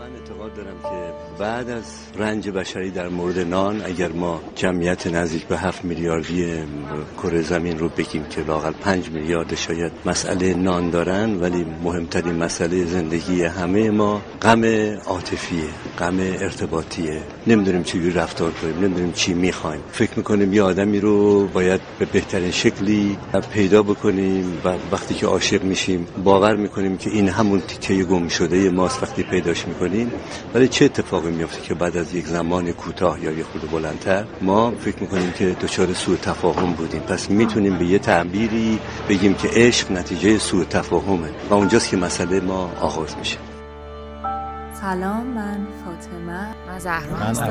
من اعتقاد دارم که بعد از رنج بشری در مورد نان اگر ما جمعیت نزدیک به هفت میلیاردی کره زمین رو بگیم که لاقل پنج میلیارد شاید مسئله نان دارن ولی مهمترین مسئله زندگی همه ما غم عاطفیه غم ارتباطیه. نمی‌دونیم چی رفتار کنیم نمی‌دونیم چی می‌خوایم. فکر می‌کنیم یه آدمی رو باید به بهترین شکلی پیدا بکنیم و وقتی که عاشق میشیم باور می‌کنیم که این همون تیکه گم شده ماست. وقتی پیداش می‌کنیم ولی چه اتفاقی میفته که بعد از یک زمان کوتاه یا یه خود بلندتر ما فکر می‌کنیم که دچار سوء تفاهم بودیم. پس می‌تونیم به یه تعبیری بگیم که عشق نتیجه سوء تفاهمه و اونجاست که مسئله ما آغاز میشه. سلام من فاطمه. من زهرا من هستم.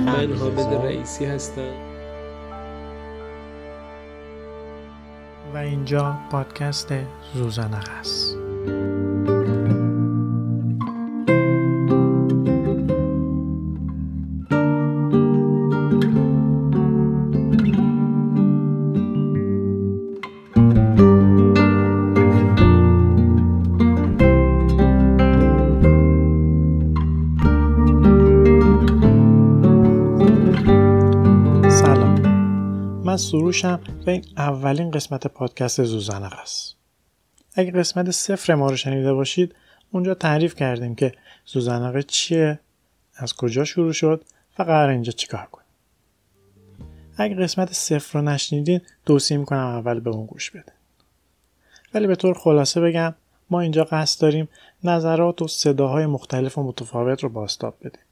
من حامد رئیسی هستم. و اینجا پادکست زوزنق است. من سروشم و این اولین قسمت پادکست زوزنق است. اگه قسمت صفر ما رو شنیده باشید اونجا تعریف کردیم که زوزنقه چیه از کجا شروع شد و قرار اینجا چیکار کنیم. اگه قسمت صفر رو نشنیدین توصیه می‌کنم اول به اون گوش بدین. ولی به طور خلاصه بگم ما اینجا قصد داریم نظرات و صداهای مختلف و متفاوت رو باستاب بدیم.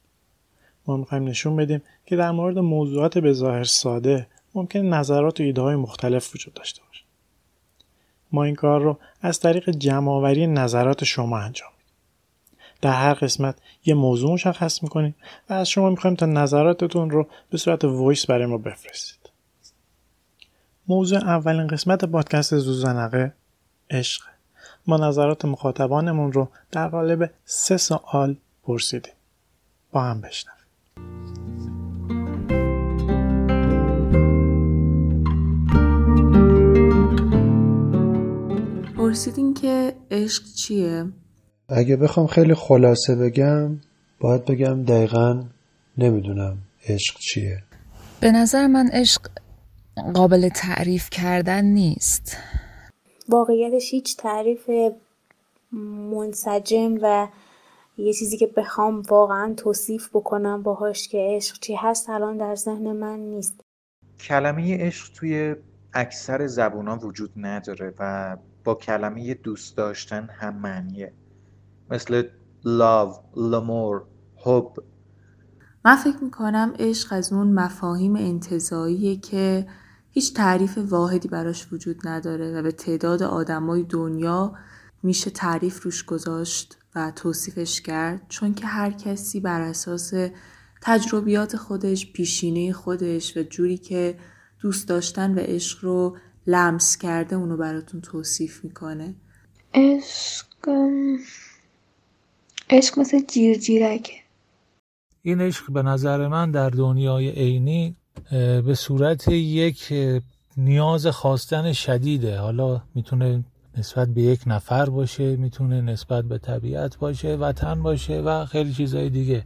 ما می‌خوایم نشون بدیم که در مورد موضوعات به ظاهر ساده ممکن نظرات و ایده های مختلف وجود داشته باشه. ما این کار رو از طریق جمعآوری نظرات شما انجام. در هر قسمت یه موضوع مشخص می‌کنیم و از شما می‌خوایم تا نظراتتون رو به صورت وایس برای ما بفرستید. موضوع اولین قسمت پادکست زوزنقه عشق. ما نظرات مخاطبانمون رو در قالب سه سوال پرسیدیم. با هم بشنویم. پرسیدین که عشق چیه؟ اگه بخوام خیلی خلاصه بگم باید بگم دقیقا نمی‌دونم عشق چیه. به نظر من عشق قابل تعریف کردن نیست. واقعیتش هیچ تعریف منسجم و یه چیزی که بخوام واقعا توصیف بکنم باهاش که عشق چی هست الان در ذهن من نیست. کلمه عشق توی اکثر زبونا وجود نداره و با کلمه دوست داشتن هم معنیه. مثل love, لامور، حب من فکر می‌کنم عشق از اون مفاهیم انتظاییه که هیچ تعریف واحدی براش وجود نداره و به تعداد آدمای دنیا میشه تعریف روش گذاشت و توصیفش کرد چون که هر کسی بر اساس تجربیات خودش، پیشینه خودش و جوری که دوست داشتن و عشق رو لمس کرده اونو براتون توصیف می‌کنه؟ عشق عشق مثل جیر جیرکه. این عشق به نظر من در دنیای عینی به صورت یک نیاز خواستن شدیده. حالا می‌تونه نسبت به یک نفر باشه می‌تونه نسبت به طبیعت باشه وطن باشه و خیلی چیزهای دیگه.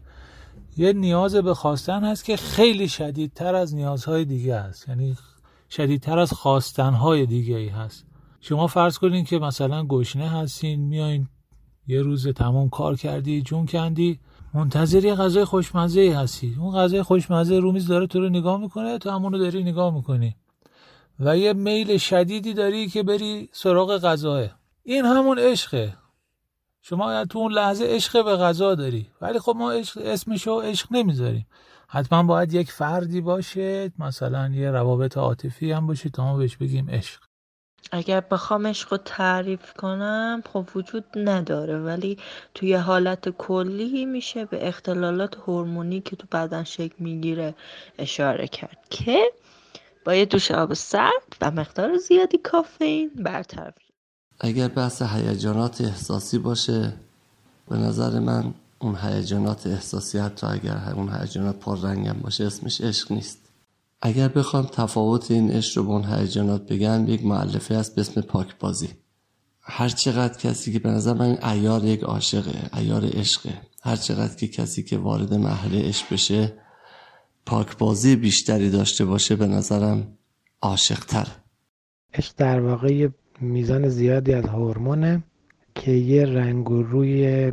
یه نیاز به خواستن هست که خیلی شدیدتر از نیازهای دیگه هست. یعنی شدیدتر از خواستنهای دیگه ای هست. شما فرض کنین که مثلا گشنه هستین میایین یه روز تمام کار کردی جون کندی منتظر یه غذای خوشمزه ای هستی. اون غذای خوشمزه رو میز داره تو رو نگاه می‌کنه تو همونو داری نگاه می‌کنی. و یه میل شدیدی داری که بری سراغ غذاه این همون عشقه. شما تو اون لحظه عشق به غذا داری. ولی خب ما عشق اسمشو عشق نمی‌ذاریم. حتما باید یک فردی باشه مثلا یه روابط عاطفی هم باشه تا ما بهش بگیم عشق. اگر بخوام عشق رو تعریف کنم خب وجود نداره ولی توی حالت کلی میشه به اختلالات هورمونی که تو بدن شکل می‌گیره اشاره کرد که با یه دوش آب سرد و مقدار زیادی کافئین برطرف. اگر بحث هیجانات احساسی باشه به نظر من اون هیجانات احساسی حتی اگر اون هیجانات پررنگم باشه اسمش عشق نیست. اگر بخوام تفاوت این عشق رو با اون هیجانات بگم یک معلفه هست به اسم پاک بازی هر چقدر کسی که به نظر من ایار یک عاشقه ایار عشقه. هر چقدر که کسی که وارد محله عشق بشه پاکبازی بیشتری داشته باشه به نظرم عاشق تر عشق در واقع میزان زیادی از هورمونه که یه رنگ و روی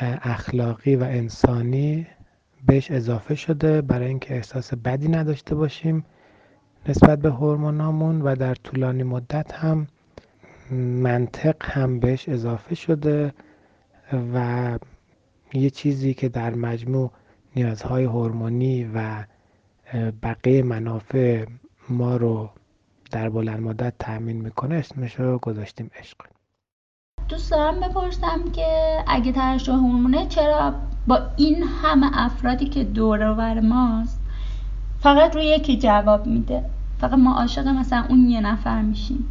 اخلاقی و انسانی بهش اضافه شده برای اینکه احساس بدی نداشته باشیم نسبت به هورمونامون و در طولانی مدت هم منطق هم بهش اضافه شده و یه چیزی که در مجموع نیازهای هورمونی و بقیه منافع ما رو در بلند مدت تأمین می‌کنه اسمش رو گذاشتیم عشق. دوست دارم بپرسم که اگه ترشح هورمونه چرا با این همه افرادی که دور ماست فقط روی یکی جواب میده؟ فقط ما عاشق مثلا اون یه نفر میشیم.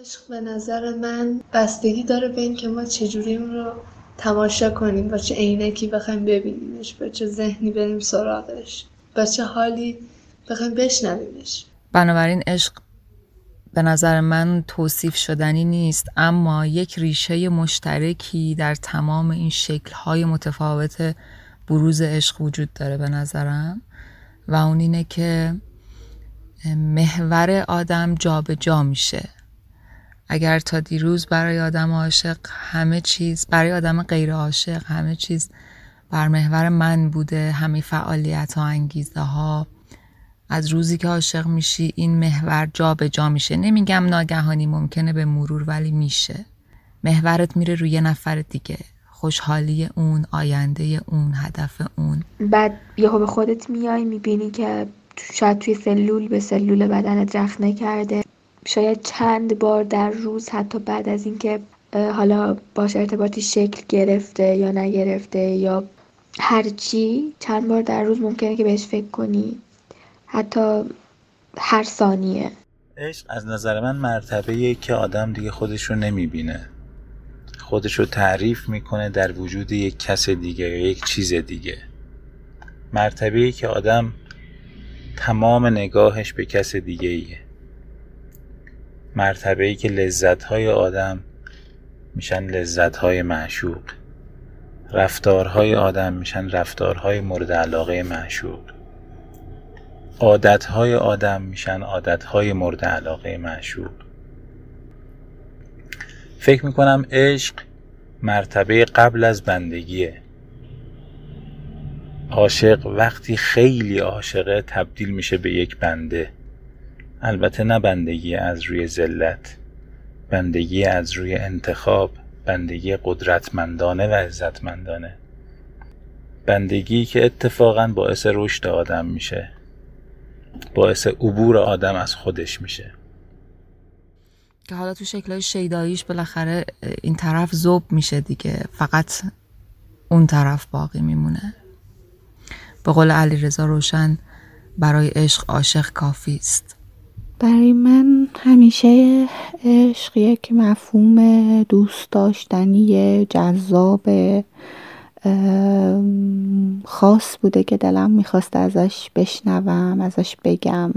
عشق به نظر من بستگی داره به این که ما چجوری اون رو تماشا کنیم با چه عینکی بخوایم ببینیمش با چه ذهنی بریم سراغش با چه حالی بخوایم بشنویمش. بنابراین عشق به نظر من توصیف شدنی نیست اما یک ریشه مشترکی در تمام این شکلهای متفاوت بروز عشق وجود داره به نظرم و اون اینه که محور آدم جابجا جا میشه. اگر تا دیروز برای آدم عاشق همه چیز برای آدم غیر عاشق همه چیز بر محور من بوده همه فعالیت ها انگیزه ها از روزی که عاشق میشی این محور جا به جا میشه. نمیگم ناگهانی ممکنه به مرور ولی میشه. محورت میره روی نفر دیگه. خوشحالی اون آینده اون هدف اون. بعد یهو به خودت میای می‌بینی که شاید توی سلول به سلول بدنت رخ نکرده. شاید چند بار در روز حتی بعد از اینکه حالا باش ارتباطی شکل گرفته یا نگرفته یا هرچی چند بار در روز ممکنه که بهش فکر کنی. حتی هر ثانیه. عشق از نظر من مرتبه که آدم دیگه خودش رو نمی‌بینه. خودش رو تعریف می‌کنه در وجود یک کس دیگه یا یک چیز دیگه. مرتبه که آدم تمام نگاهش به کس دیگه ایه مرتبه ای که لذت های آدم میشن لذت های معشوق. رفتارهای آدم میشن رفتارهای مورد علاقه معشوق. عادتهای آدم میشن عادتهای مورد علاقه معشوق. فکر می‌کنم عشق مرتبه قبل از بندگیه. عاشق وقتی خیلی عاشقه تبدیل میشه به یک بنده. البته نه بندگی از روی ذلت بندگی از روی انتخاب بندگی قدرتمندانه و عزتمندانه. بندگی که اتفاقا باعث رشد آدم میشه. باعث عبور آدم از خودش میشه. که حالا تو شکلهای شیداییش بالاخره این طرف زوب میشه دیگه. فقط اون طرف باقی میمونه. به قول علی رضا روشن برای عشق عاشق کافی است. برای من همیشه عشق یک مفهوم دوست داشتنی جذاب خاص بوده که دلم می‌خواست ازش بشنوم ازش بگم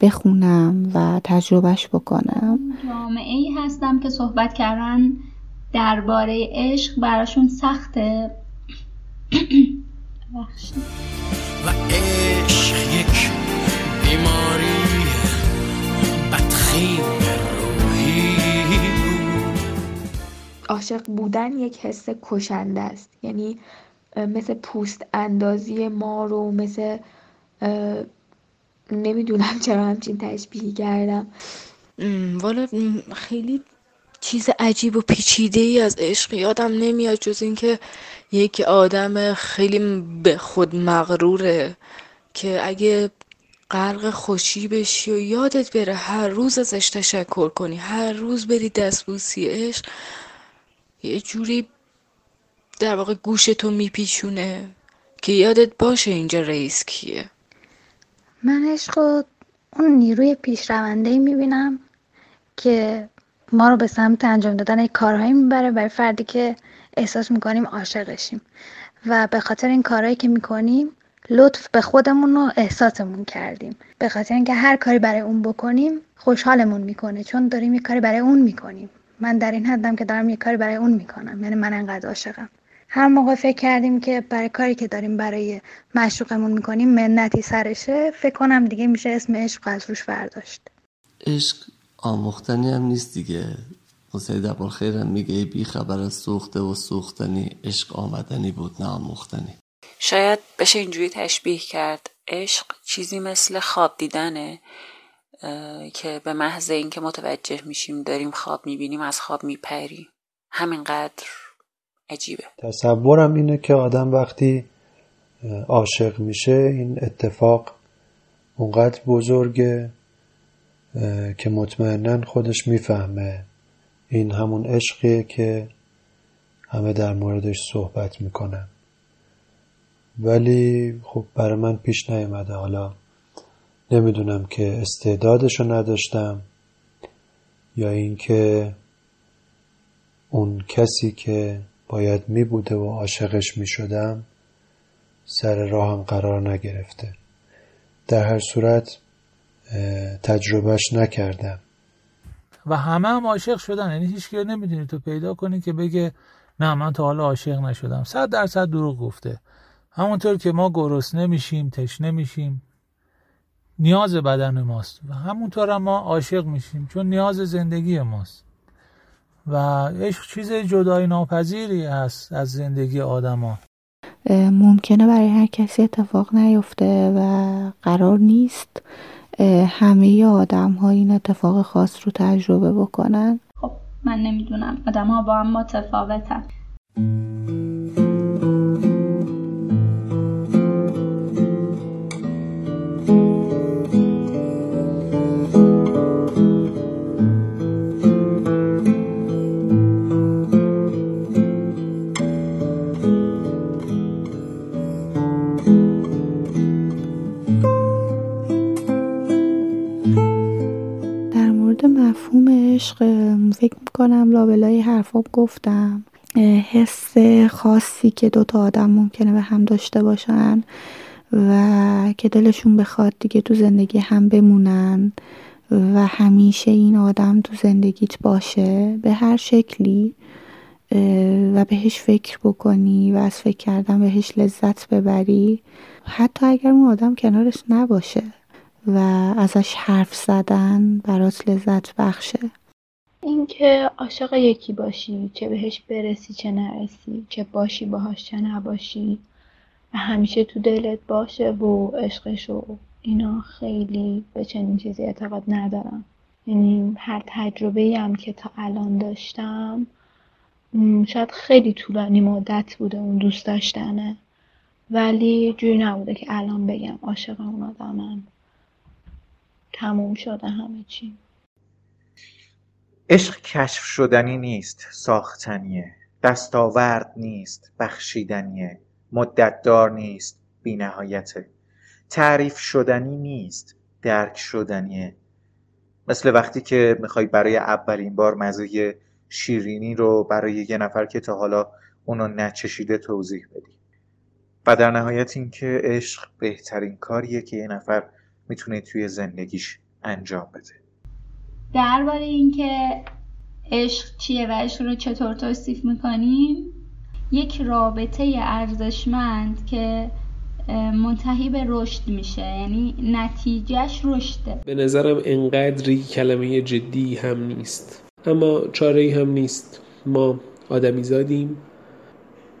بخونم و تجربهش بکنم. جامعه ای هستم که صحبت کردن درباره عشق براشون سخته. و عشق یک بیماری بدخیم. عاشق بودن یک حس کشنده است. یعنی مثل پوست اندازی ما رو مثل نمی‌دونم چرا همچین تشبیهی کردم. والا خیلی چیز عجیب و پیچیده ای از عشق یادم نمیاد جز اینکه یک آدم خیلی به خود مغروره که اگه غرق خوشی بشی و یادت بره هر روز ازش تشکر کنی هر روز بری دستبوسی عشق یه جوری در واقع گوشتو میپیچونه که یادت باشه اینجا رئیس کیه. من عشق اون نیروی پیشرونده می‌بینم که ما رو به سمت انجام دادن کارهایی می‌بره برای فردی که احساس می‌کنیم عاشقشیم. و به خاطر این کارهایی که می‌کنیم لطف به خودمون و احساسمون کردیم. به خاطر اینکه هر کاری برای اون بکنیم خوشحالمون می‌کنه. چون داریم یه کاری برای اون می‌کنیم. من در این حدم که دارم یه کاری برای اون می‌کنم. یعنی من انقدر عاشقم. هر موقع فکر کردیم که برای کاری که داریم برای مشروقمون می‌کنیم منتی سرشه فکر کنم دیگه میشه اسم عشق از روش برداشت. عشق آموختنی هم نیست دیگه. حسین دبال خیرم میگه بی خبر از سوخته و سوختنی عشق آمدنی بود نه آموختنی. شاید بشه اینجوری تشبیه کرد. عشق چیزی مثل خواب دیدنه. که به محض اینکه متوجه میشیم داریم خواب می‌بینیم از خواب میپریم. همینقدر عجیبه. تصورم اینه که آدم وقتی عاشق میشه این اتفاق اونقدر بزرگه که مطمئنا خودش می‌فهمه. این همون عشقیه که همه در موردش صحبت می‌کنن. ولی خب برای من پیش نیومده. حالا نمی‌دونم که استعدادشو نداشتم یا اینکه اون کسی که باید می بوده و عاشقش می شدم سر راهم قرار نگرفته. در هر صورت تجربهش نکردم. و همه هم عاشق شدن. یعنی هیچ که نمی‌دونی تو پیدا کنی که بگه نه من تا حالا عاشق نشدم. صد درصد دروغ گفته. همونطور که ما گرسنه میشیم تشنه میشیم. نیاز بدن ماست و همونطور هم ما عاشق میشیم چون نیاز زندگی ماست. و عشق چیز جدای ناپذیری هست از زندگی آدما. ممکنه برای هر کسی اتفاق نیفته و قرار نیست همه آدم ها این اتفاق خاص رو تجربه بکنن. خب من نمی‌دونم. آدم ها با هم متفاوتن. عشق فکر می‌کنم لابلای حرفاب گفتم. حس خاصی که دوتا آدم ممکنه به هم داشته باشن و که دلشون بخواد دیگه تو زندگی هم بمونن و همیشه این آدم تو زندگیت باشه به هر شکلی و بهش فکر بکنی و از فکر کردن بهش لذت ببری. حتی اگر اون آدم کنارش نباشه و ازش حرف زدن برات لذت بخشه. اینکه عاشق یکی باشی چه بهش برسی چه نرسی چه باشی باهاش چه نباشی و همیشه تو دلت باشه و عشقش و اینا خیلی به چنین چیزی اعتقاد ندارم. یعنی هر تجربه هم که تا الان داشتم شاید خیلی طولانی مدت بوده اون دوست داشتنه. ولی جوری نبوده که الان بگم عاشق اون آدمم. تموم شده همه چی. عشق کشف شدنی نیست ساختنیه. دستاورد نیست بخشیدنیه. مدتدار نیست بینهایته. تعریف شدنی نیست درک شدنیه. مثل وقتی که می‌خوای برای اولین بار مزه شیرینی رو برای یه نفر که تا حالا اونو نچشیده توضیح بدی. و در نهایت اینکه عشق بهترین کاریه که یه نفر می‌تونه توی زندگیش انجام بده. درباره اینکه عشق چیه و عشق رو چطور توصیف می‌کنیم یک رابطه ارزشمند که منتهی به رشد میشه یعنی نتیجهش رشده. به نظرم انقدری کلمه جدی هم نیست. اما چاره هم نیست. ما آدمی زادیم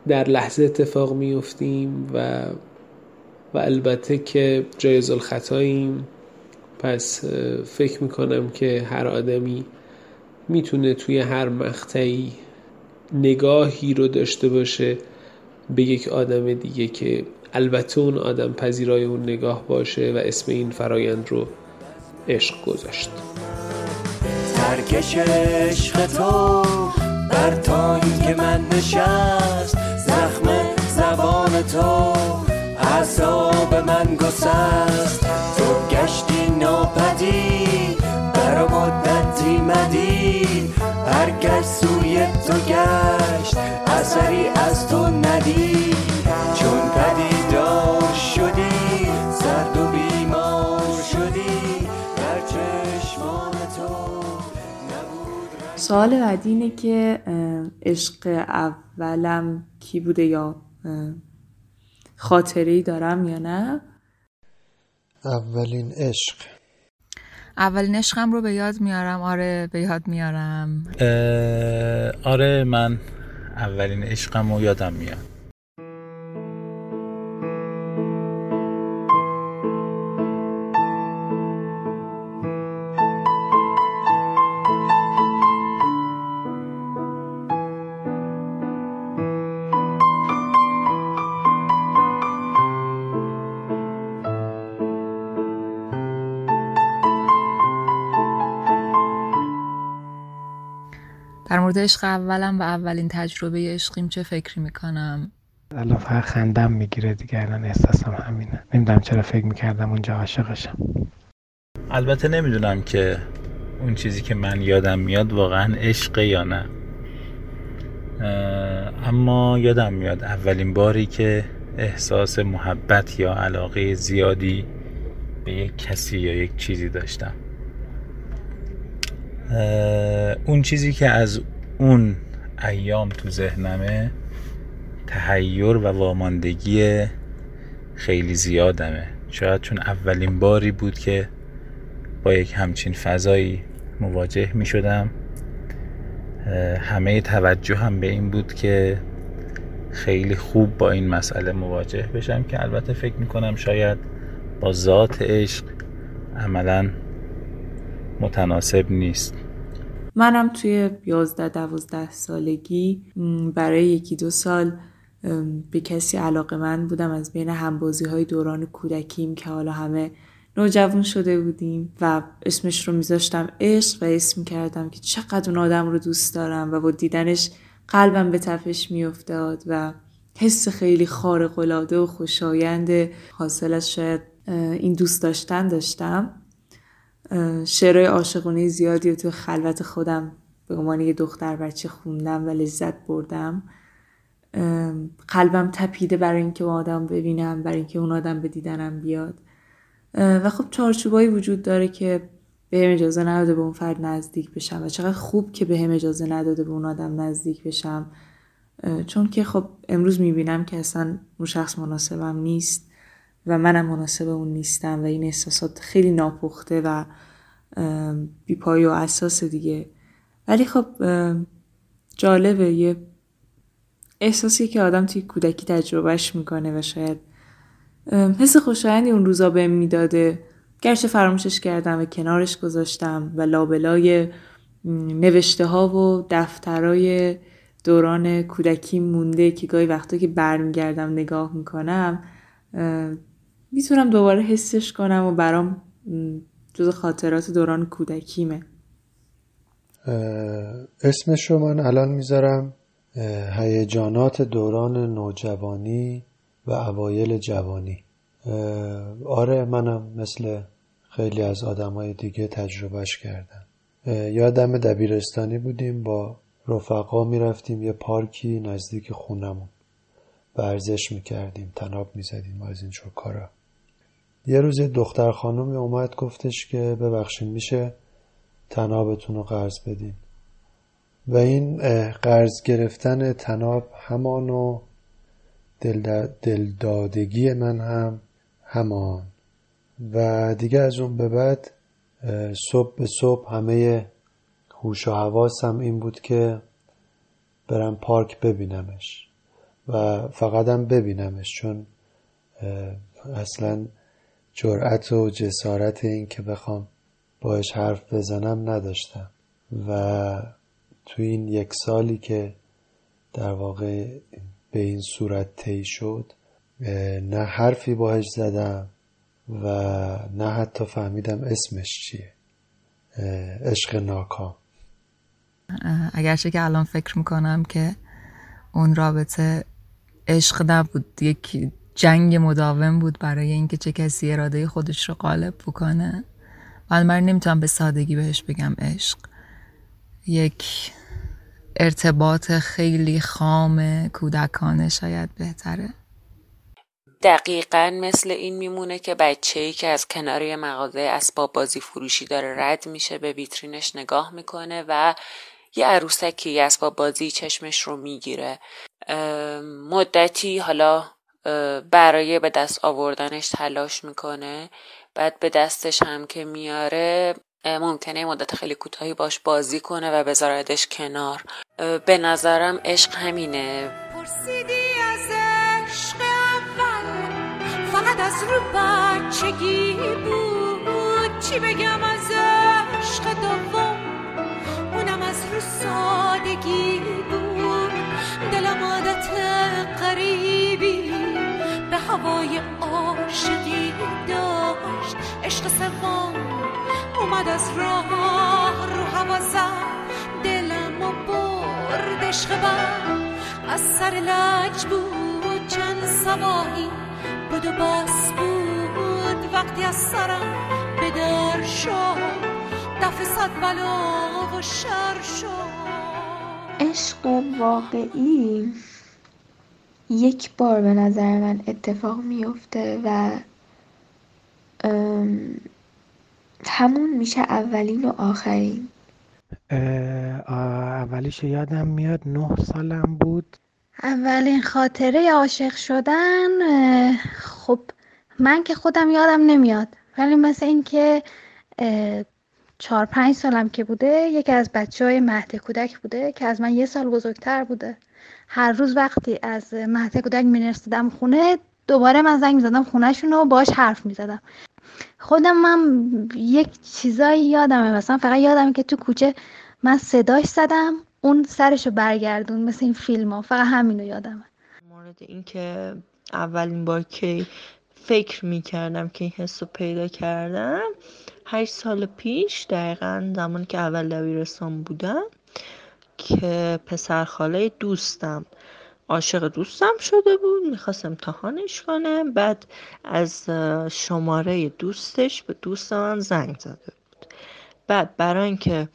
در لحظه اتفاق میفتیم و و البته که جایز الخطاییم. پس فکر می‌کنم که هر آدمی می‌تونه توی هر مقطعی نگاهی رو داشته باشه به یک آدم دیگه که البته اون آدم پذیرای اون نگاه باشه و اسم این فرایند رو عشق گذاشت. ترکش عشق تو بر تایی که من نشست زخم زبان تو اعصاب من گسست. ناپدید برا مدتی مدید هر سوی تو گشت اثری از تو ندید. چون پدیدار شدی سرد و بیمار شدی در چشمان سوال بعدی اینه که عشق اولم کی بوده یا خاطره ای دارم یا نه؟ اولین عشق. اولین عشقم رو به یاد میارم. آره به یاد میارم. آره من اولین عشقم رو یادم میاد. عشق اولم و اولین تجربه عشقیم چه فکری می‌کنم؟ الان فقط خندم می‌گیره دیگه الان احساسم همینه. نمی‌دونم چرا فکر می‌کردم اونجا عاشقشم. البته نمی‌دونم که اون چیزی که من یادم میاد واقعا عشقه یا نه. اما یادم میاد اولین باری که احساس محبت یا علاقه زیادی به یک کسی یا یک چیزی داشتم. اون چیزی که از اون ایام تو ذهنمه تهیر و واماندگی خیلی زیادمه. شاید چون اولین باری بود که با یک همچین فضایی مواجه می شدم همه توجه هم به این بود که خیلی خوب با این مسئله مواجه بشم که البته فکر می کنم شاید با ذات عشق عملا متناسب نیست. منم توی 11 12 سالگی برای یکی دو سال به کسی علاقه من بودم از بین همبازی های دوران کودکیم که حالا همه نوجوان شده بودیم و اسمش رو میذاشتم عشق و اسم کردم که چقدر اون آدم رو دوست دارم و با دیدنش قلبم به تفش میافتاد و حس خیلی خارق العاده و خوشایند حاصل از شاید این دوست داشتن داشتم. شعرهای عاشقانه زیادی رو تو خلوت خودم به عنوان یه دختر بچه خوندم و لذت بردم. قلبم تپیده برای اینکه اون آدم ببینم برای اینکه اون آدم به دیدنم بیاد. و خب چارچوبایی وجود داره که به هم اجازه نداده به اون فرد نزدیک بشم و چقدر خوب که به هم اجازه نداده به اون آدم نزدیک بشم. چون که خب امروز می‌بینم که اصلا اون شخص مناسبم نیست. و منم مناسب اون نیستم و این احساسات خیلی ناپخته و بیپای و اساس دیگه. ولی خب جالبه یه احساسی که آدم توی کودکی تجربهش می‌کنه و شاید حس خوشایندی اون روزا بهم می‌داده. گرچه فراموشش کردم و کنارش گذاشتم و لابلای نوشته ها و دفترای دوران کودکی مونده که گاهی وقتا که برمیگردم نگاه می‌کنم می‌تونم دوباره حسش کنم و برام جز خاطرات دوران کودکیمه. اسمش رو من الان می‌ذارم. هیجانات دوران نوجوانی و اوایل جوانی. آره منم مثل خیلی از آدمای دیگه تجربهش کردم. یادم دبیرستانی بودیم با رفقا می‌رفتیم یه پارکی نزدیک خونمون. ورزش می‌کردیم تناب می‌زدیم از اینجور کارا. یه روز دختر خانومی اومد گفتش که ببخشید میشه تنابتون رو قرض بدین. و این قرض گرفتن تناب همان و دلدادگی من هم همان. و دیگه از اون به بعد صبح به صبح همه هوش و حواسم این بود که برم پارک ببینمش. و فقط هم ببینمش چون اصلا جرأت و جسارت این که بخوام باش حرف بزنم نداشتم. و تو این یک سالی که در واقع به این صورت طی شد نه حرفی باهش زدم و نه حتی فهمیدم اسمش چیه. عشق ناکام. اگرچه که الان فکر می‌کنم که اون رابطه عشق نبود یک جنگ مداوم بود برای اینکه چه کسی اراده خودش رو غالب بکنه. من نمی‌تونم به سادگی بهش بگم عشق. یک ارتباط خیلی خام کودکانه شاید بهتره. دقیقا مثل این میمونه که بچه ای که از کنار مغازه اسباب بازی فروشی داره رد میشه به ویترینش نگاه می‌کنه و یه عروسکی اسباب بازی چشمش رو می‌گیره. مدتی حالا برای به دست آوردنش تلاش می‌کنه. بعد به دستش هم که میاره ممکنه مدت خیلی کوتاهی باش بازی کنه و بذاردش کنار. به نظرم عشق همینه. پرسیدی از عشق اول فقط از رو بچگی بود؟ چی بگم از عشق دوم؟ اونم از رو سادگی بود. دلم عادت قریبی به هوای عاشقی داشت. عشق سوم اومد از راه رو هوا دلم و برد. عشق از سر لج بود. چند سواهی بود و بس بود. وقتی از سرم در شد دفع صد بلا و شر شد. عشق واقعی. یک بار به نظر من اتفاق میفته و همون میشه اولین و آخرین. اولیش یادم میاد نه سالم بود. اولین خاطره عاشق شدن خب من که خودم یادم نمیاد. ولی مثل اینکه چهار پنج سالم که بوده یکی از بچه های مهد کودک بوده که از من یه سال بزرگتر بوده. هر روز وقتی از مهد کودک می‌رسیدم خونه دوباره من زنگ می‌زدم خونهشون و باش حرف می‌زدم. خودم من یک چیزایی یادمه مثلا فقط یادم که تو کوچه من صداش زدم اون سرشو برگردون مثل این فیلم ها فقط همینو یادمه. مورد اینکه اولین بار که فکر می‌کردم که این حس رو پیدا کردم هشت سال پیش دقیقا زمانی که اول دبیرستان بودم. که پسر خاله دوستم. عاشق دوستم شده بود می‌خواست امتحانش کنه بعد از شماره دوستش به دوست من زنگ زده بود. بعد برای اینکه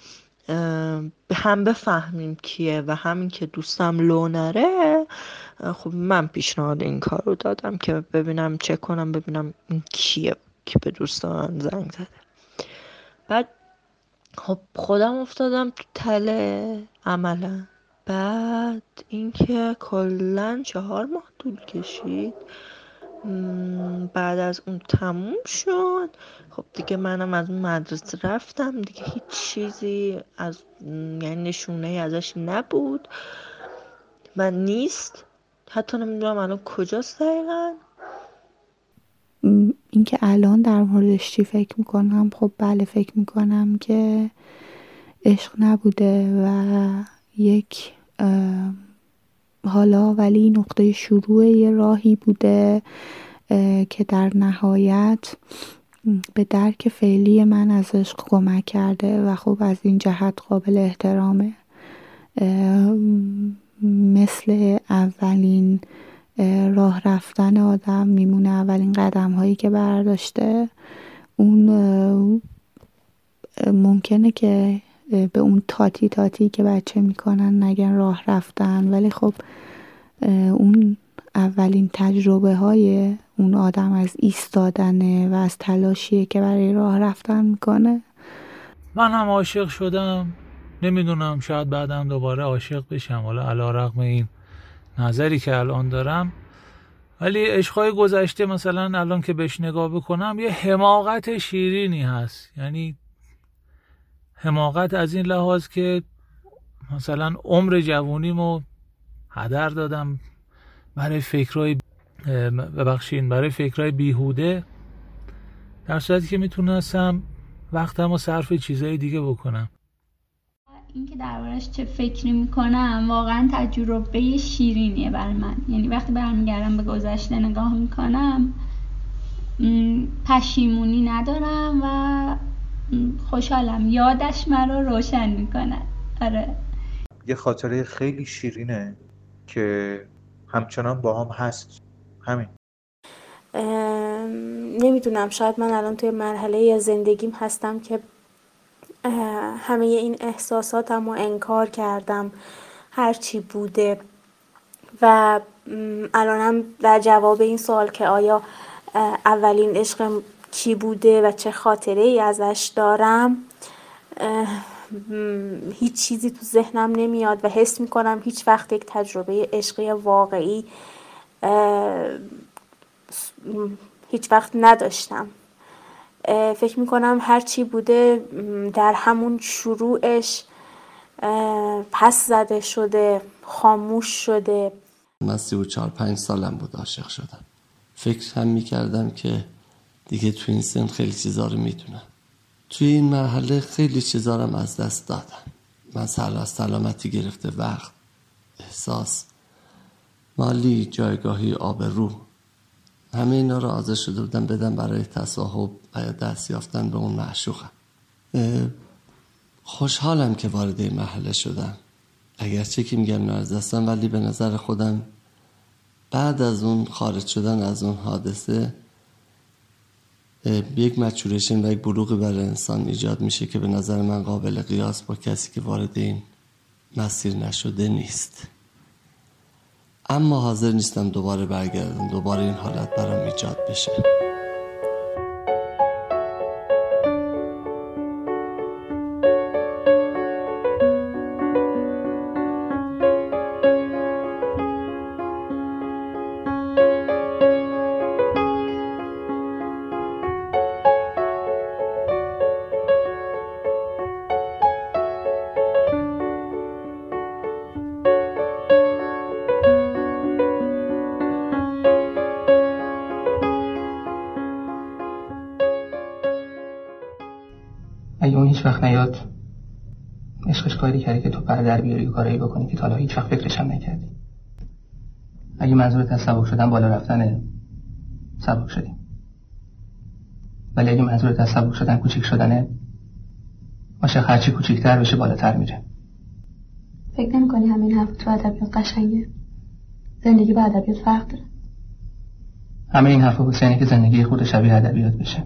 هم بفهمیم کیه و همین که دوستم لو نره خب من پیشنهاد این کار رو دادم که ببینم چه کنم ببینم کیه که به دوست من زنگ زده. بعد خب خودم افتادم تو تله عملا. بعد اینکه کلا چهار ماه طول کشید. بعد از اون تموم شد. خب دیگه منم از اون مدرسه رفتم. دیگه هیچ چیزی از یعنی نشونه ازش نبود. و نیست. حتی نمی‌دونم الان کجاست دقیقا. اینکه الان در موردش چی فکر می‌کنم خب بله فکر می‌کنم که عشق نبوده و یک حالا ولی نقطه شروع یه راهی بوده که در نهایت به درک فعلی من از عشق کمک کرده و خب از این جهت قابل احترامه. مثل اولین راه رفتن آدم میمونه اولین قدم هایی که برداشته. اون ممکنه که به اون تاتی تاتی که بچه می‌کنن نگن راه رفتن. ولی خب اون اولین تجربه های اون آدم از ایستادنه و از تلاشیه که برای راه رفتن می‌کنه. من هم عاشق شدم. نمی‌دونم شاید بعدم دوباره عاشق بشم. حالا علا رقم این نظری که الان دارم. ولی عشقای گذشته مثلا الان که بهش نگاه بکنم یه حماقت شیرینی هست. یعنی حماقت از این لحاظ که مثلا عمر جوونیمو هدر دادم برای فکرهای ببخشین برای فکرهای بیهوده. در صورتی که می‌تونستم وقتم و صرف چیزهای دیگه بکنم. اینکه دربارش چه فکری می‌کنم واقعا تجربه شیرینیه بر من. یعنی وقتی برمیگردم به گذشته نگاه می‌کنم پشیمونی ندارم و خوشحالم یادش مرا روشن می‌کنه. آره. یه خاطره خیلی شیرینه که همچنان با هم هست. همین. نمی‌دونم شاید من الان توی مرحله یا زندگیم هستم که همه این احساساتم رو انکار کردم. هرچی بوده. و الانم در جواب این سوال که آیا اولین عشق کی بوده و چه خاطره ای ازش دارم هیچ چیزی تو ذهنم نمیاد و حس می‌کنم هیچ وقت یک تجربه عشقی واقعی هیچ وقت نداشتم. فکر می‌کنم هرچی بوده در همون شروعش پس زده شده خاموش شده. من سی و چار پنج سالم بود عاشق شدم. فکر هم می‌کردم که دیگه تو این سن خیلی چیزا رو می‌دونم. توی این مرحله خیلی چیزا رو از دست دادم. من از سلامتی گرفته وقت احساس مالی جایگاهی آب رو همه اینا رو حاضر شده بودم بدم برای تصاحب و دست یافتن به اون معشوقم. خوشحالم که وارد این محله شدم. اگرچه که میگم نارزستم ولی به نظر خودم بعد از اون خارج شدن از اون حادثه یک مچورشن و یک بلوغی برای انسان ایجاد میشه که به نظر من قابل قیاس با کسی که وارد این مسیر نشده نیست. اما حاضر نیستم دوباره برگردم. دوباره این حالت برام ایجاد بشه. کاری کردی که تو پر در بیاری و کارایی بکنی که تا هیچ وقت فکرش هم نکردی. اگه منظورت از سبک شدن بالا رفتنه سبک شدیم ولی اگه منظورت از سبک شدن کوچیک شدنه عاشق هرچی کوچیکتر بشه بالاتر میره. فکر نمی کنی همین حرف تو ادبیات قشنگه؟ زندگی با ادبیات فرق داره؟ همه این حرف حسینه که زندگی خود شبیه ادبیات بشه.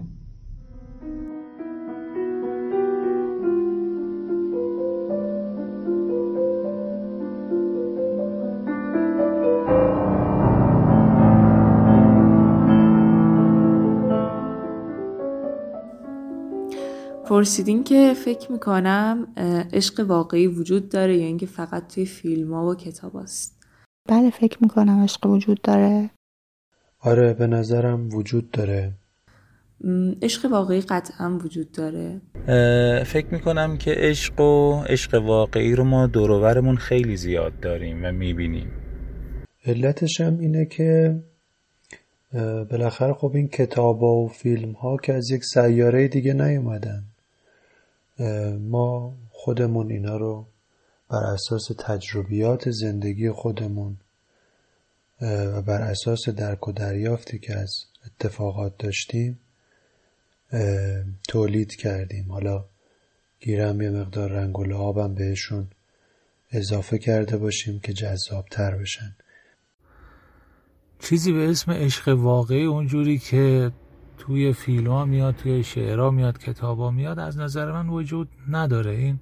پرسیدین که فکر می‌کنم عشق واقعی وجود داره یا اینکه فقط توی فیلم ها و کتاب هست بله فکر می‌کنم عشق وجود داره. آره به نظرم وجود داره. عشق واقعی قطعا وجود داره. فکر می‌کنم که عشق و عشق واقعی رو ما دورورمون خیلی زیاد داریم و می‌بینیم. علتش هم اینه که بالاخره خب این کتاب و فیلم ها که از یک سیاره دیگه نیومدن. ما خودمون اینا رو بر اساس تجربیات زندگی خودمون و بر اساس درک و دریافتی که از اتفاقات داشتیم تولید کردیم. حالا گیرم یه مقدار رنگ و لعابم بهشون اضافه کرده باشیم که جذابتر بشن. چیزی به اسم عشق واقعی اونجوری که توی فیلم ها میاد توی شعرها میاد کتاب ها میاد. از نظر من وجود نداره. این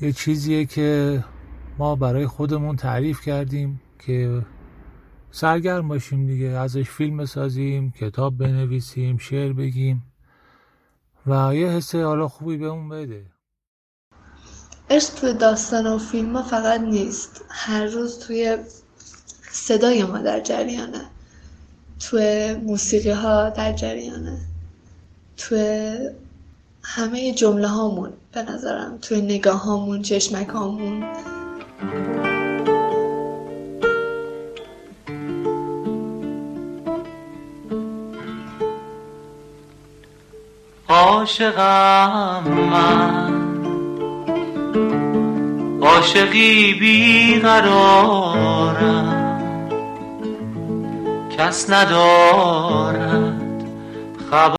یه چیزیه که ما برای خودمون تعریف کردیم که سرگرم باشیم دیگه. ازش فیلم بسازیم کتاب بنویسیم شعر بگیم و یه حس حالا خوبی به اون بده. عشق توی داستان و فیلم فقط نیست. هر روز توی صدای ما در جریانه. توی موسیقی ها در جریانه. توی همه جمله هامون به نظرم توی نگاه هامون چشمک هامون عاشقم من عاشقی بیقرارم. کس ندارد. خبر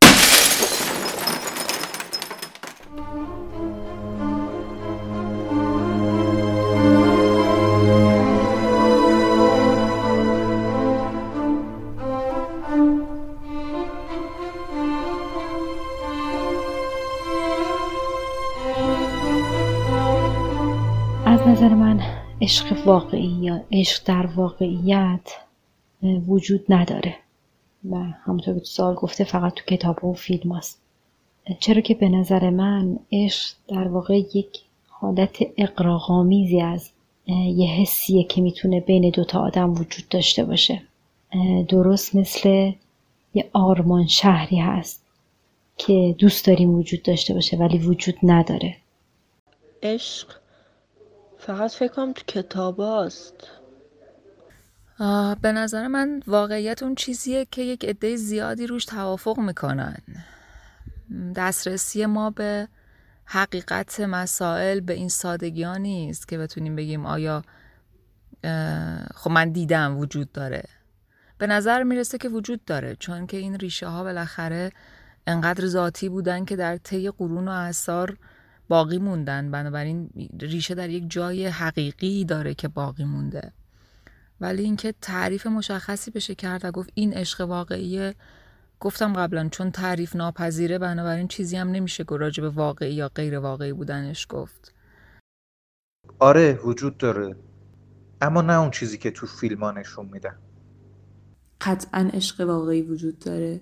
از نظر من عشق واقعی یا عشق در واقعیت وجود نداره. و همونطور که تو سوال گفته فقط تو کتاب و فیلم هست. چرا که به نظر من عشق در واقع یک حالت اقراغامیزی از یه حسیه که می‌تونه بین دوتا آدم وجود داشته باشه. درست مثل یه آرمان شهری هست که دوست داریم وجود داشته باشه ولی وجود نداره. عشق فقط فکر کنم تو کتاب هست به نظر من واقعیت اون چیزیه که یک عده زیادی روش توافق می‌کنن. دسترسی ما به حقیقت مسائل به این سادگی ها نیست که بتونیم بگیم آیا خب من دیدم وجود داره. به نظر می‌رسه که وجود داره چون که این ریشه ها بالاخره انقدر ذاتی بودن که در طی قرون و اثار باقی موندن. بنابراین ریشه در یک جای حقیقی داره که باقی مونده. ولی اینکه تعریف مشخصی بشه کرد و گفت این عشق واقعیه گفتم قبلا چون تعریف ناپذیره بنابراین چیزی هم نمیشه راجع به واقعی یا غیر واقعی بودنش گفت. آره وجود داره. اما نه اون چیزی که تو فیلم ها نشون میدن. قطعا عشق واقعی وجود داره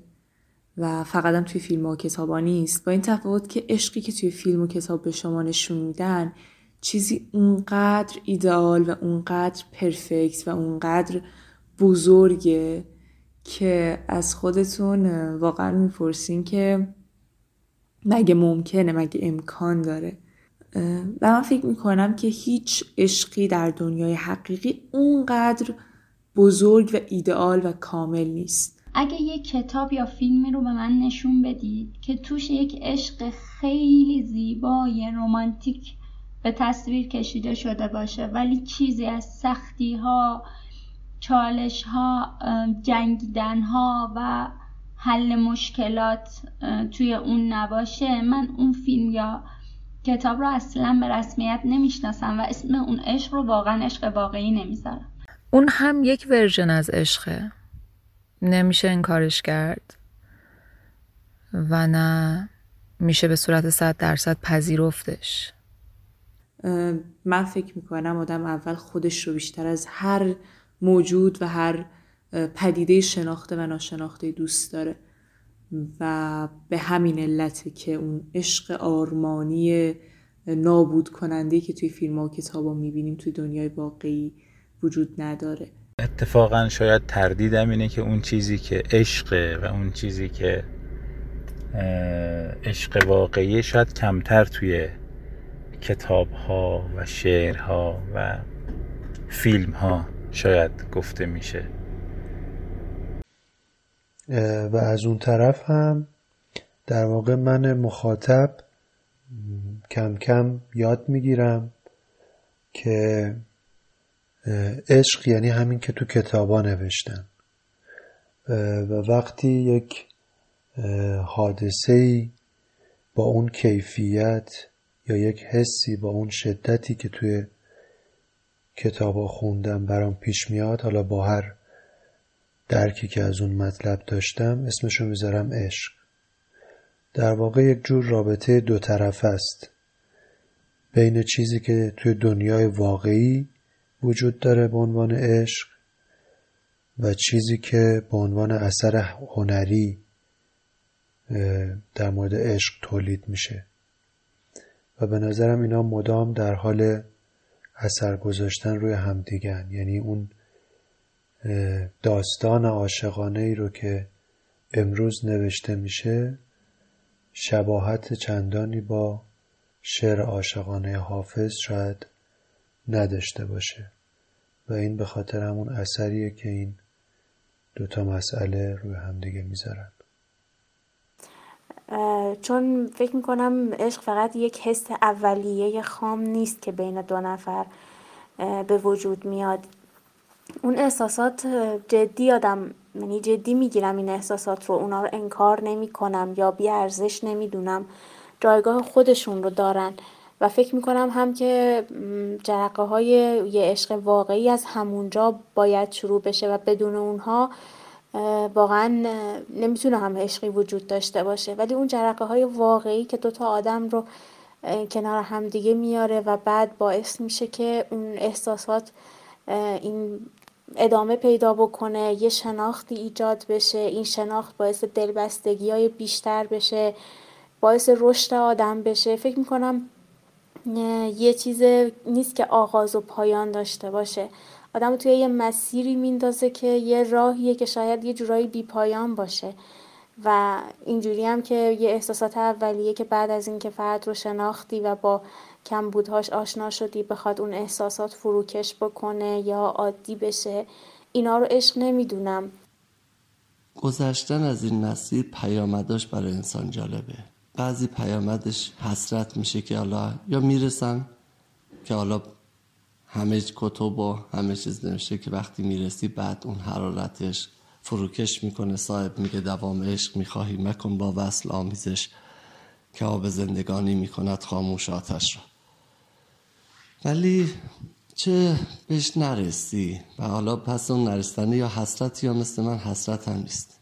و فقط هم توی فیلم و کتاب نیست. با این تفاوت که عشقی که توی فیلم و کتاب به شما نشون میدن چیزی اونقدر ایدئال و اونقدر پرفکت و اونقدر بزرگه که از خودتون واقعا می‌پرسین که مگه ممکنه مگه امکان داره. و من فکر می‌کنم که هیچ عشقی در دنیای حقیقی اونقدر بزرگ و ایدئال و کامل نیست. اگه یک کتاب یا فیلمی رو به من نشون بدید که توش یک عشق خیلی زیبای رومانتیک به تصویر کشیده شده باشه. ولی چیزی از سختی ها چالش ها جنگیدن ها و حل مشکلات توی اون نباشه. من اون فیلم یا کتاب رو اصلا به رسمیت نمی‌شناسم و اسم اون عشق رو واقعا عشق واقعی نمی‌ذارم. اون هم یک ورژن از عشقه. نمیشه انکارش کرد و نه میشه به صورت صد درصد پذیرفتش. من فکر می‌کنم آدم اول خودش رو بیشتر از هر موجود و هر پدیده شناخته و ناشناخته دوست داره. و به همین علته که اون عشق آرمانی نابود کننده که توی فیلم و کتاب ها می‌بینیم توی دنیای واقعی وجود نداره. اتفاقا شاید تردیدم اینه که اون چیزی که عشقه و اون چیزی که عشق واقعی شاید کمتر توی کتاب ها و شعرها و فیلم ها شاید گفته میشه. و از اون طرف هم در واقع من مخاطب کم کم یاد می‌گیرم که عشق یعنی همین که تو کتابا نوشتن و وقتی یک حادثه با اون کیفیت یا یک حسی با اون شدتی که توی کتابا خوندم برام پیش میاد حالا با هر درکی که از اون مطلب داشتم اسمشو می‌ذارم عشق. در واقع یک جور رابطه دو طرف است. بین چیزی که توی دنیای واقعی وجود داره به عنوان عشق و چیزی که به عنوان اثر هنری در مورد عشق تولید میشه. و به نظرم اینا مدام در حال اثر گذاشتن روی همدیگن یعنی اون داستان عاشقانه ای رو که امروز نوشته میشه شباهت چندانی با شعر عاشقانه حافظ شاید نداشته باشه. و این به خاطر همون اثریه که این دوتا مسئله روی همدیگه می‌ذارن. چون فکر می‌کنم عشق فقط یک حس اولیه خام نیست که بین دو نفر به وجود میاد. اون احساسات جدی آدم یعنی جدی می‌گیرم این احساسات رو اونا رو انکار نمی کنم یا بی ارزش نمی‌دونم. جایگاه خودشون رو دارن. و فکر می‌کنم هم که جرقه های یه عشق واقعی از همونجا باید شروع بشه و بدون اونها واقعا نمی‌تونه هم عشقی وجود داشته باشه. ولی اون جرقه های واقعی که دوتا آدم رو کنار همدیگه میاره و بعد باعث میشه که اون احساسات این ادامه پیدا بکنه یه شناختی ایجاد بشه این شناخت باعث دلبستگی های بیشتر بشه باعث رشد آدم بشه. فکر می‌کنم یه چیز نیست که آغاز و پایان داشته باشه. آدم توی یه مسیری میندازه که یه راهیه که شاید یه جورایی بی پایان باشه. و اینجوری هم که یه احساسات اولیه که بعد از اینکه فرد رو شناختی و با کمبودهاش آشنا شدی بخواد اون احساسات فروکش بکنه یا عادی بشه اینا رو عشق نمی‌دونم. گذشتن از این مسیر پیامداش برای انسان جالبه. بعضی پیامدش حسرت میشه که حالا یا می‌رسن که حالا همه کتب و همه چیز نوشته که وقتی می‌رسی بعد اون حرارتش فروکش می‌کنه. صاحب میگه دوام عشق می‌خواهی مکن با وصل آمیزش که آب زندگانی می‌کند خاموش آتش را. ولی چه بهش نرسی؟ و حالا پس اون نرستنه یا حسرت یا مثل من حسرت هم نیست.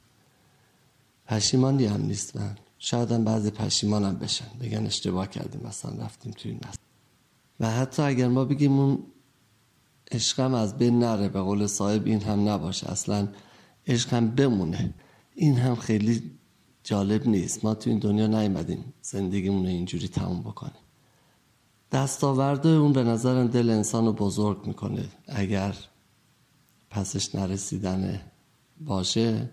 پشیمانی هم نیست. من شاید هم بعضی پشیمانم بشن. بگن اشتباه کردیم مثلا رفتیم توی این و حتی اگر ما بگیم اون عشقم از بین نره به قول صاحب این هم نباشه. اصلا عشق هم بمونه. این هم خیلی جالب نیست. ما تو این دنیا نیومدیم زندگیمون رو اینجوری تموم بکنیم. دستاورده اون به نظرم دل انسان رو بزرگ می‌کنه. اگر پسش نرسیدنه باشه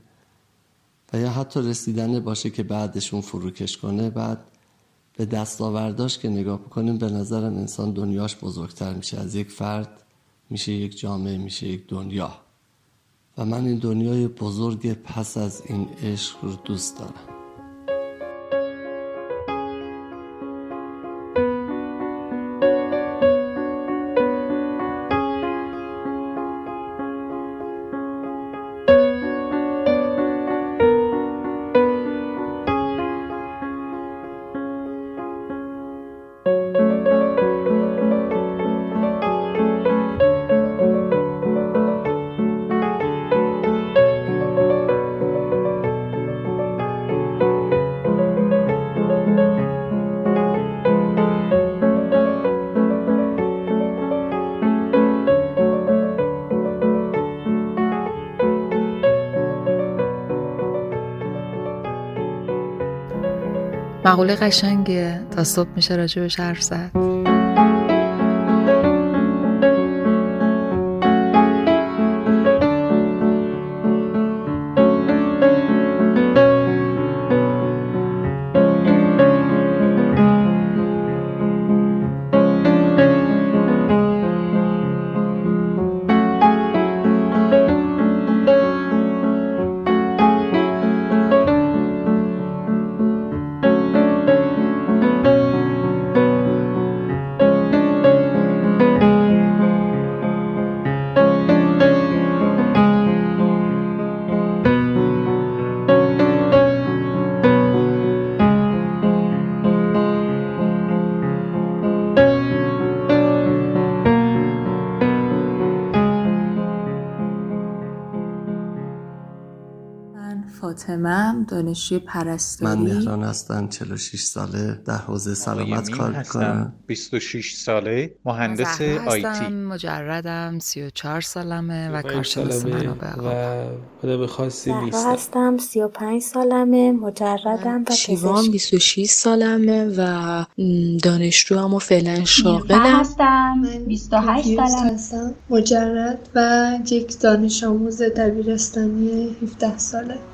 و یا حتی رسیدنه باشه که بعدشون فروکش کنه بعد به دستاورداش که نگاه بکنیم به نظرم انسان دنیاش بزرگتر میشه. از یک فرد میشه یک جامعه میشه یک دنیا. و من این دنیای بزرگ پس از این عشق رو دوست دارم. مقوله قشنگه تا صبح میشه راجبش حرف زد. فاطمه دانشجوی پرستاری. من مهران هستم 46 ساله در حوزه سلامت کار می‌کنم. 26 ساله مهندس آیتی هستم مجردم 34 سالمه و کارشناس منابع و آدم خاصی نیستم هستم 35 سالمه مجردم و شیوان پزشک 26 سالمه و دانشجو اما فعلا نیلوفر شاغلم هستم 28 پیروز سالم هستم. مجرد و یک دانش آموز دبیرستانی 17 ساله.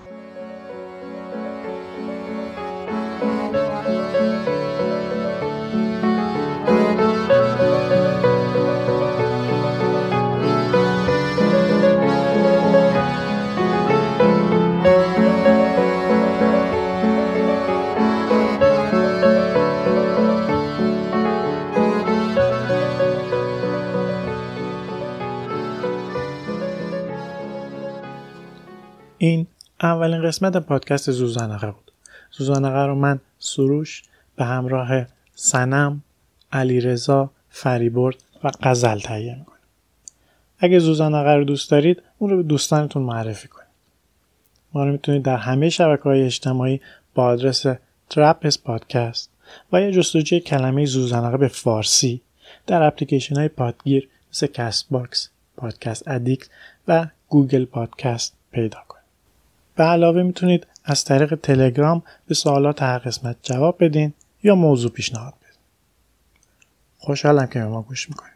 این اولین قسمت پادکست ذوزنقه بود. ذوزنقه رو من سروش به همراه صنم علیرضا فریبرد و غزل تهیه می‌کنم اگه ذوزنقه رو دوست دارید اون رو به دوستانتون معرفی کنید. ما رو می‌تونید در همه شبکه های اجتماعی با آدرس ترپس پادکست و یا جستجوی کلمه ذوزنقه به فارسی در اپلیکیشن های پادگیر مثل Castbox، پادکست ادیکت و گوگل پادکست پیدا کنید. به علاوه می‌تونید از طریق تلگرام به سوالات هر قسمت جواب بدین یا موضوع پیشنهاد بدین. خوشحالم که به ما گوش می‌کنید.